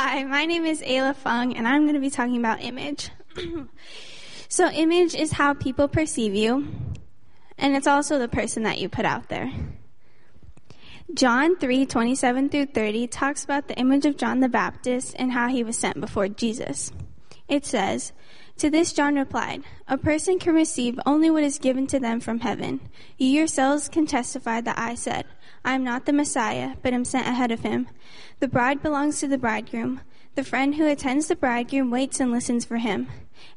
Hi, my name is Ayla Fung, and I'm going to be talking about image. so, image is how people perceive you, and it's also the person that you put out there. John 3 27 through 30 talks about the image of John the Baptist and how he was sent before Jesus. It says, To this John replied, A person can receive only what is given to them from heaven. You yourselves can testify that I said, I am not the Messiah, but am sent ahead of him. The bride belongs to the bridegroom. The friend who attends the bridegroom waits and listens for him,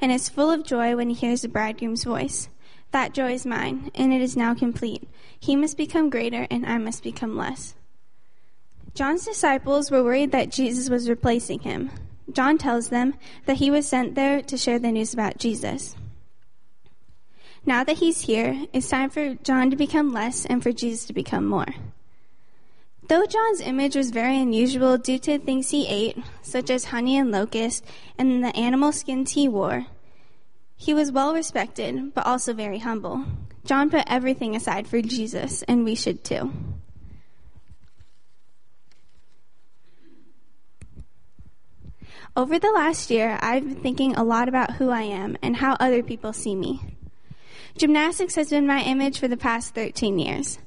and is full of joy when he hears the bridegroom's voice. That joy is mine, and it is now complete. He must become greater, and I must become less. John's disciples were worried that Jesus was replacing him. John tells them that he was sent there to share the news about Jesus. Now that he's here, it's time for John to become less and for Jesus to become more. Though John's image was very unusual due to things he ate, such as honey and locust, and the animal skins he wore, he was well respected, but also very humble. John put everything aside for Jesus, and we should too. Over the last year, I've been thinking a lot about who I am and how other people see me. Gymnastics has been my image for the past 13 years.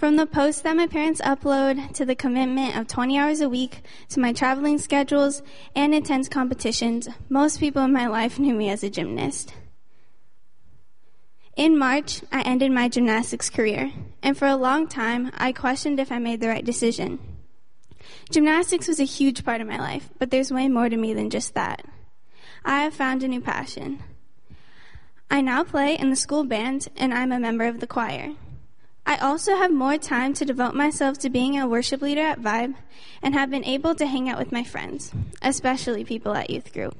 From the posts that my parents upload to the commitment of 20 hours a week to my traveling schedules and intense competitions, most people in my life knew me as a gymnast. In March, I ended my gymnastics career, and for a long time, I questioned if I made the right decision. Gymnastics was a huge part of my life, but there's way more to me than just that. I have found a new passion. I now play in the school band, and I'm a member of the choir. I also have more time to devote myself to being a worship leader at Vibe and have been able to hang out with my friends, especially people at youth group.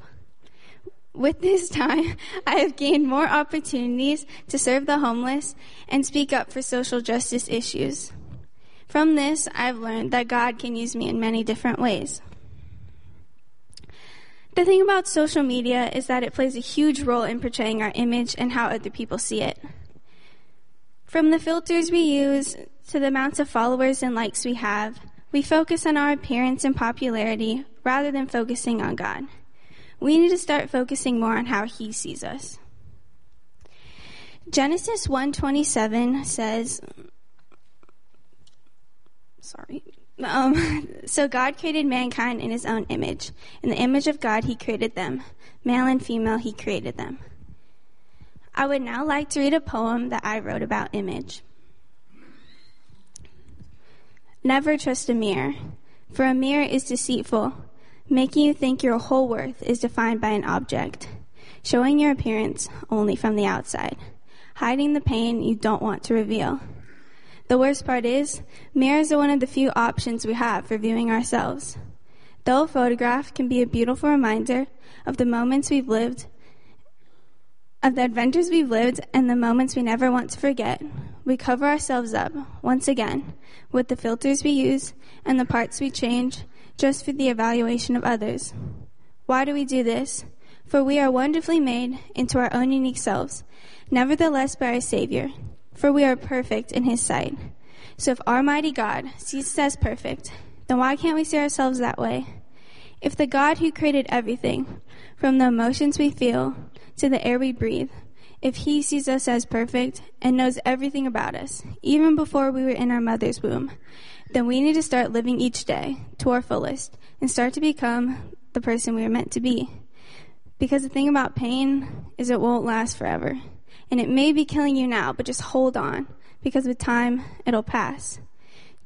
With this time, I have gained more opportunities to serve the homeless and speak up for social justice issues. From this, I've learned that God can use me in many different ways. The thing about social media is that it plays a huge role in portraying our image and how other people see it. From the filters we use to the amounts of followers and likes we have, we focus on our appearance and popularity rather than focusing on God. We need to start focusing more on how he sees us. Genesis 1:27 says sorry. Um, so God created mankind in his own image. In the image of God he created them. Male and female he created them. I would now like to read a poem that I wrote about image. Never trust a mirror, for a mirror is deceitful, making you think your whole worth is defined by an object, showing your appearance only from the outside, hiding the pain you don't want to reveal. The worst part is, mirrors are one of the few options we have for viewing ourselves. Though a photograph can be a beautiful reminder of the moments we've lived, of the adventures we've lived and the moments we never want to forget, we cover ourselves up, once again, with the filters we use and the parts we change just for the evaluation of others. Why do we do this? For we are wonderfully made into our own unique selves, nevertheless by our Savior, for we are perfect in His sight. So if our mighty God sees us as perfect, then why can't we see ourselves that way? If the God who created everything, from the emotions we feel to the air we breathe, if he sees us as perfect and knows everything about us, even before we were in our mother's womb, then we need to start living each day to our fullest and start to become the person we are meant to be. Because the thing about pain is it won't last forever. And it may be killing you now, but just hold on because with time it'll pass.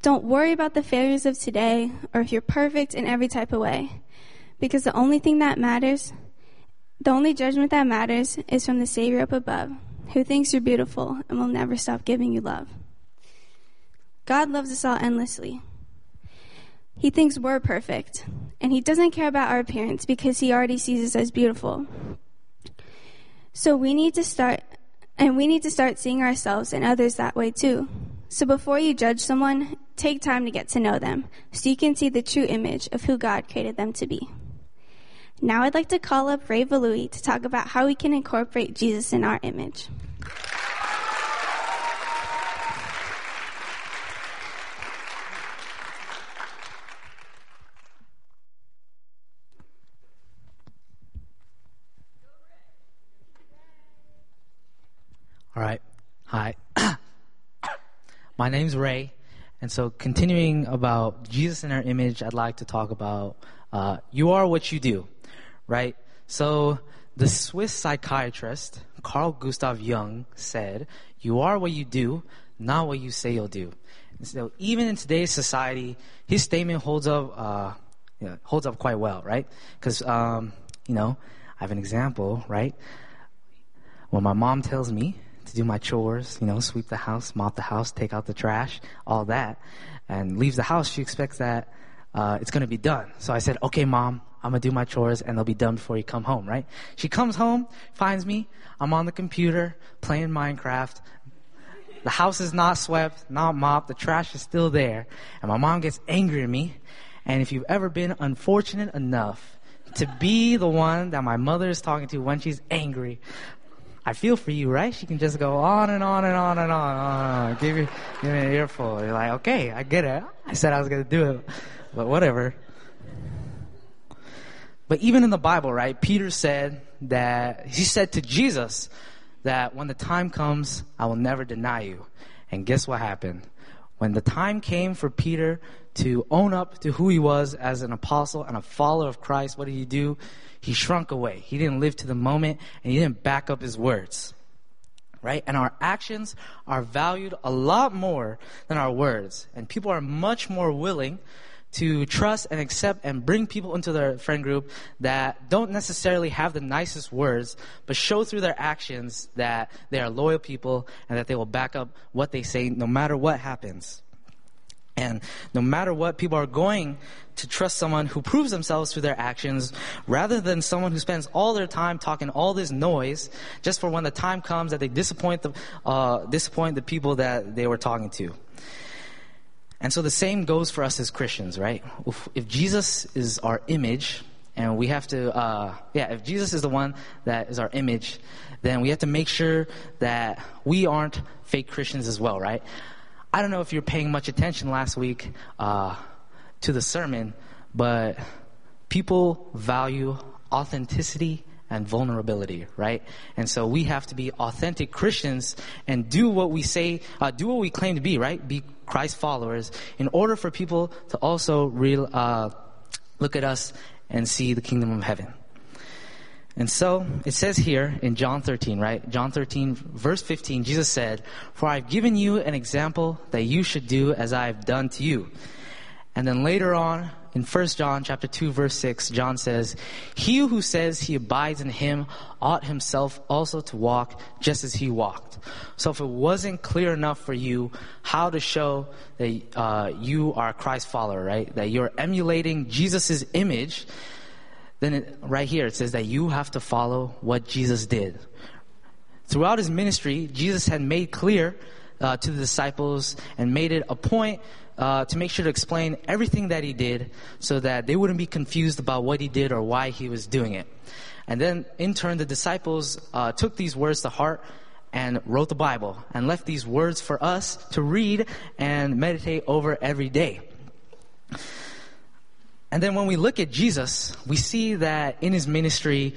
Don't worry about the failures of today or if you're perfect in every type of way. Because the only thing that matters the only judgment that matters is from the Savior up above, who thinks you're beautiful and will never stop giving you love. God loves us all endlessly. He thinks we're perfect, and He doesn't care about our appearance because He already sees us as beautiful. So we need to start, and we need to start seeing ourselves and others that way too. So before you judge someone, take time to get to know them so you can see the true image of who God created them to be. Now I'd like to call up Ray Valui to talk about how we can incorporate Jesus in our image. All right. Hi. My name's Ray. And so, continuing about Jesus in our image, I'd like to talk about uh, you are what you do right? So, the Swiss psychiatrist Carl Gustav Jung said, You are what you do, not what you say you'll do. And so, even in today's society, his statement holds up, uh, you know, holds up quite well, right? Because, um, you know, I have an example, right? When my mom tells me to do my chores, you know, sweep the house, mop the house, take out the trash, all that, and leaves the house, she expects that uh, it's going to be done. So I said, okay, mom, I'm to do my chores and they'll be done before you come home, right? She comes home, finds me, I'm on the computer playing Minecraft. The house is not swept, not mopped, the trash is still there, and my mom gets angry at me. And if you've ever been unfortunate enough to be the one that my mother is talking to when she's angry, I feel for you, right? She can just go on and on and on and on. and on. Give you, give me an earful. You're like, okay, I get it. I said I was going to do it, but whatever. But even in the Bible, right, Peter said that, he said to Jesus that when the time comes, I will never deny you. And guess what happened? When the time came for Peter to own up to who he was as an apostle and a follower of Christ, what did he do? He shrunk away. He didn't live to the moment and he didn't back up his words. Right? And our actions are valued a lot more than our words. And people are much more willing to trust and accept and bring people into their friend group that don't necessarily have the nicest words, but show through their actions that they are loyal people and that they will back up what they say no matter what happens. And no matter what, people are going to trust someone who proves themselves through their actions rather than someone who spends all their time talking all this noise just for when the time comes that they disappoint the, uh, disappoint the people that they were talking to. And so the same goes for us as Christians, right? If, if Jesus is our image, and we have to, uh, yeah, if Jesus is the one that is our image, then we have to make sure that we aren't fake Christians as well, right? I don't know if you're paying much attention last week uh, to the sermon, but people value authenticity and vulnerability, right? And so we have to be authentic Christians and do what we say, uh, do what we claim to be, right? Be Christ followers in order for people to also real, uh, look at us and see the kingdom of heaven. And so it says here in John 13, right? John 13, verse 15, Jesus said, For I've given you an example that you should do as I have done to you. And then later on, in 1 John chapter 2 verse 6, John says, He who says he abides in him ought himself also to walk just as he walked. So if it wasn't clear enough for you how to show that uh, you are a Christ follower, right? That you're emulating Jesus' image, then it, right here it says that you have to follow what Jesus did. Throughout his ministry, Jesus had made clear uh, to the disciples and made it a point uh, to make sure to explain everything that he did so that they wouldn't be confused about what he did or why he was doing it. And then, in turn, the disciples uh, took these words to heart and wrote the Bible and left these words for us to read and meditate over every day. And then when we look at Jesus, we see that in his ministry,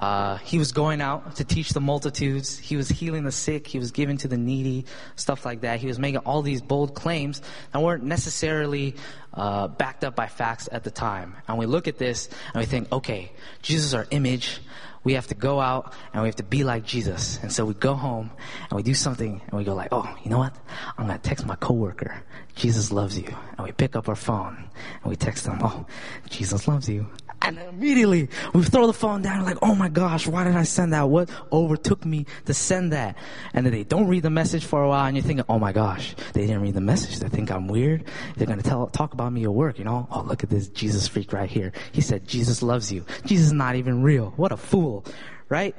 uh, he was going out to teach the multitudes. He was healing the sick. He was giving to the needy, stuff like that. He was making all these bold claims that weren't necessarily uh, backed up by facts at the time. And we look at this and we think, okay, Jesus is our image we have to go out and we have to be like Jesus. And so we go home and we do something and we go like, oh, you know what? I'm going to text my coworker. Jesus loves you. And we pick up our phone and we text them, oh, Jesus loves you. And immediately we throw the phone down like, oh my gosh, why did I send that? What overtook me to send that? And then they don't read the message for a while and you're thinking, oh my gosh, they didn't read the message. They think I'm weird. They're going to tell, talk about me at work, you know? Oh, look at this Jesus freak right here. He said, Jesus loves you. Jesus is not even real. What a fool, right?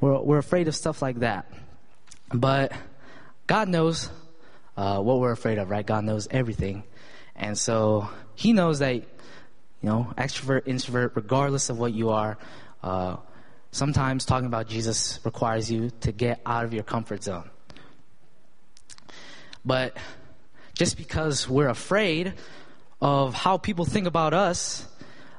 We're, we're afraid of stuff like that. But God knows uh, what we're afraid of, right? God knows everything. And so He knows that you know, extrovert, introvert, regardless of what you are, uh, sometimes talking about Jesus requires you to get out of your comfort zone. But just because we're afraid of how people think about us,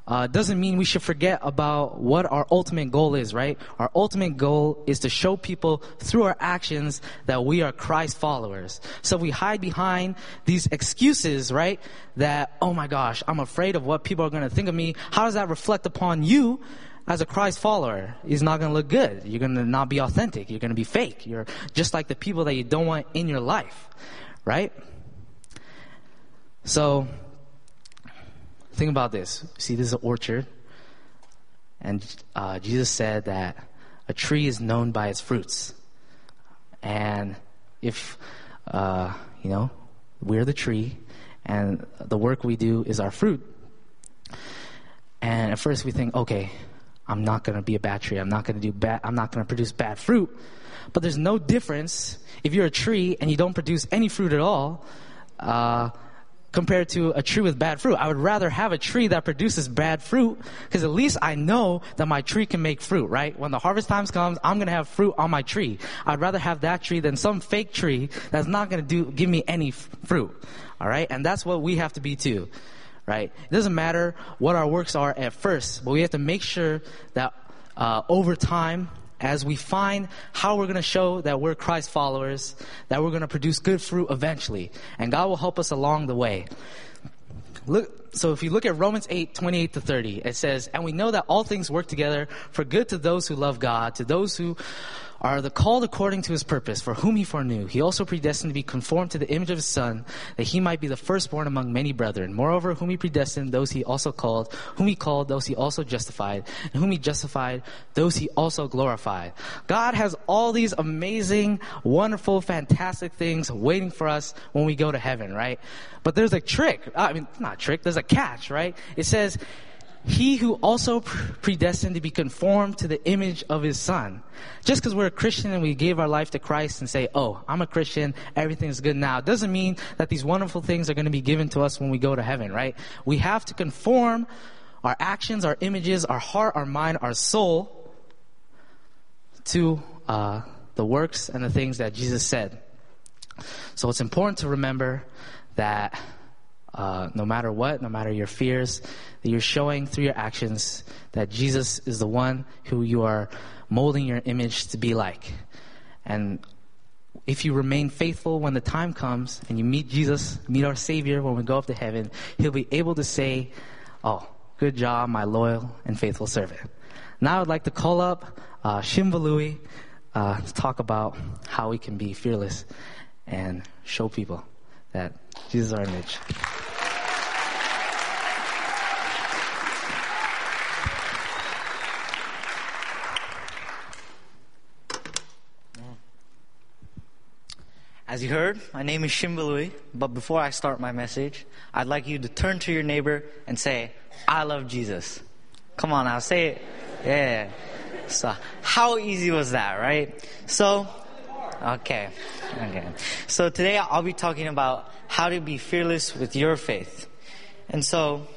uh, doesn't mean we should forget about what our ultimate goal is, right? Our ultimate goal is to show people through our actions that we are Christ followers. So we hide behind these excuses, right? That, oh my gosh, I'm afraid of what people are going to think of me. How does that reflect upon you? As a Christ follower, is not going to look good. You're going to not be authentic. You're going to be fake. You're just like the people that you don't want in your life, right? So, think about this. See, this is an orchard. And uh, Jesus said that a tree is known by its fruits. And if, uh, you know, we're the tree and the work we do is our fruit. And at first we think, okay, I'm not going to be a bad tree. I'm not going to do bad, I'm not going to produce bad fruit. But there's no difference if you're a tree and you don't produce any fruit at all. Uh, compared to a tree with bad fruit. I would rather have a tree that produces bad fruit because at least I know that my tree can make fruit, right? When the harvest times comes, I'm going to have fruit on my tree. I'd rather have that tree than some fake tree that's not going to do, give me any f- fruit. All right. And that's what we have to be too. Right. It doesn't matter what our works are at first, but we have to make sure that uh, over time as we find how we're going to show that we're Christ followers, that we're going to produce good fruit eventually. And God will help us along the way. Look, so if you look at Romans 8, 28 to 30, it says, And we know that all things work together for good to those who love God, to those who are the called according to his purpose, for whom he foreknew. He also predestined to be conformed to the image of his son, that he might be the firstborn among many brethren. Moreover, whom he predestined, those he also called. Whom he called, those he also justified. And whom he justified, those he also glorified. God has all these amazing, wonderful, fantastic things waiting for us when we go to heaven, right? But there's a trick. I mean, not a trick, there's a catch, right? It says, he who also predestined to be conformed to the image of his son. Just because we're a Christian and we gave our life to Christ and say, oh, I'm a Christian, everything is good now, doesn't mean that these wonderful things are going to be given to us when we go to heaven, right? We have to conform our actions, our images, our heart, our mind, our soul to uh, the works and the things that Jesus said. So it's important to remember that uh, no matter what, no matter your fears, that you're showing through your actions that Jesus is the one who you are molding your image to be like. And if you remain faithful when the time comes and you meet Jesus, meet our Savior when we go up to heaven, He'll be able to say, Oh, good job, my loyal and faithful servant. Now I'd like to call up uh, Shimbalui uh, to talk about how we can be fearless and show people that Jesus is our image. As you heard, my name is Shimbalui, but before I start my message, I'd like you to turn to your neighbor and say, I love Jesus. Come on now, say it. Yeah. So, how easy was that, right? So, okay. Okay. So today I'll be talking about how to be fearless with your faith. And so,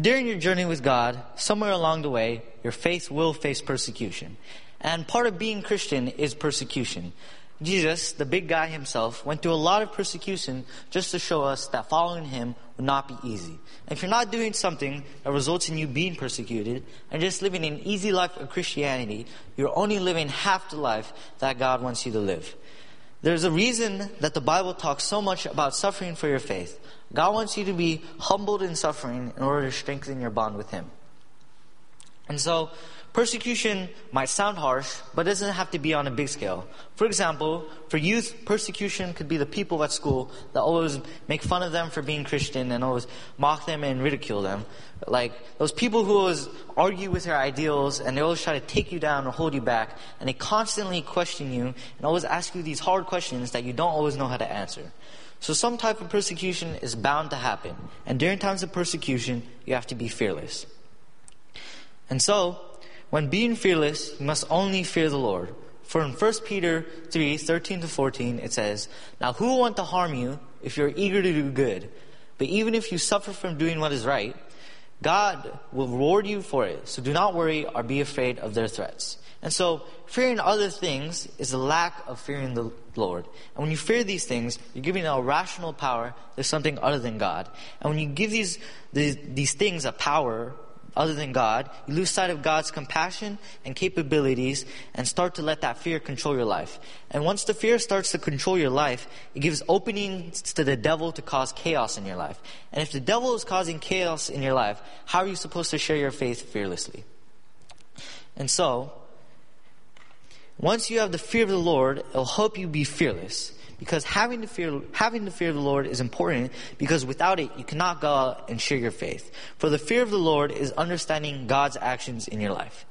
during your journey with God, somewhere along the way, your faith will face persecution. And part of being Christian is persecution. Jesus, the big guy himself, went through a lot of persecution just to show us that following him would not be easy. And if you're not doing something that results in you being persecuted and just living an easy life of Christianity, you're only living half the life that God wants you to live. There's a reason that the Bible talks so much about suffering for your faith. God wants you to be humbled in suffering in order to strengthen your bond with Him. And so, Persecution might sound harsh, but it doesn't have to be on a big scale. For example, for youth, persecution could be the people at school that always make fun of them for being Christian and always mock them and ridicule them. Like those people who always argue with their ideals and they always try to take you down or hold you back and they constantly question you and always ask you these hard questions that you don't always know how to answer. So some type of persecution is bound to happen. And during times of persecution, you have to be fearless. And so, when being fearless, you must only fear the Lord. For in 1 Peter 3, 13 to 14, it says, Now who will want to harm you if you're eager to do good? But even if you suffer from doing what is right, God will reward you for it. So do not worry or be afraid of their threats. And so, fearing other things is a lack of fearing the Lord. And when you fear these things, you're giving a rational power to something other than God. And when you give these, these, these things a power other than God, you lose sight of God's compassion and capabilities and start to let that fear control your life. And once the fear starts to control your life, it gives openings to the devil to cause chaos in your life. And if the devil is causing chaos in your life, how are you supposed to share your faith fearlessly? And so, once you have the fear of the Lord, it'll help you be fearless. Because having the fear, having the fear of the Lord is important because without it, you cannot go out and share your faith. For the fear of the Lord is understanding God's actions in your life.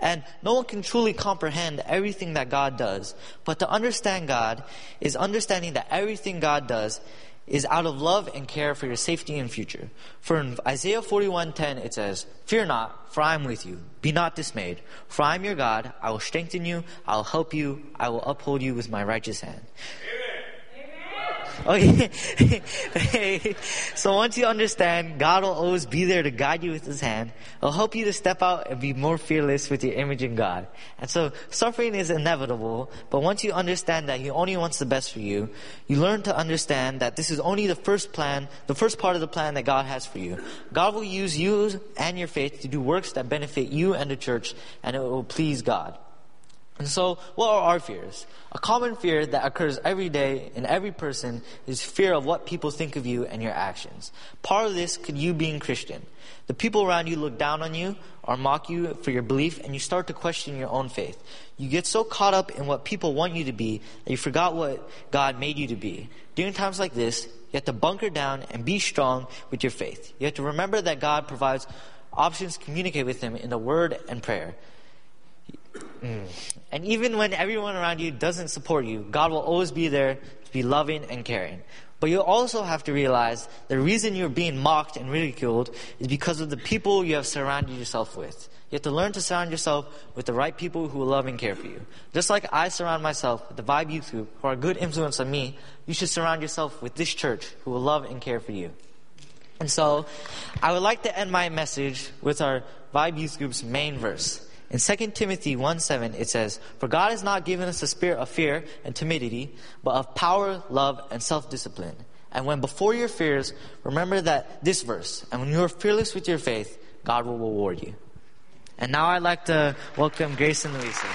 And no one can truly comprehend everything that God does, but to understand God is understanding that everything God does is out of love and care for your safety and future. For in Isaiah 41:10 it says, "Fear not, for I am with you. Be not dismayed, for I am your God. I will strengthen you, I will help you, I will uphold you with my righteous hand." Oh, okay. so once you understand, God will always be there to guide you with His hand. He'll help you to step out and be more fearless with your image in God. And so suffering is inevitable, but once you understand that He only wants the best for you, you learn to understand that this is only the first plan, the first part of the plan that God has for you. God will use you and your faith to do works that benefit you and the church, and it will please God. And so, what are our fears? A common fear that occurs every day in every person is fear of what people think of you and your actions. Part of this could you being Christian. The people around you look down on you or mock you for your belief and you start to question your own faith. You get so caught up in what people want you to be that you forgot what God made you to be. During times like this, you have to bunker down and be strong with your faith. You have to remember that God provides options to communicate with Him in the Word and prayer. And even when everyone around you doesn't support you, God will always be there to be loving and caring. But you also have to realize the reason you're being mocked and ridiculed is because of the people you have surrounded yourself with. You have to learn to surround yourself with the right people who will love and care for you. Just like I surround myself with the Vibe Youth Group, who are a good influence on me, you should surround yourself with this church who will love and care for you. And so, I would like to end my message with our Vibe Youth Group's main verse. In 2 Timothy 1 7, it says, For God has not given us a spirit of fear and timidity, but of power, love, and self discipline. And when before your fears, remember that this verse, and when you are fearless with your faith, God will reward you. And now I'd like to welcome Grace and Louisa.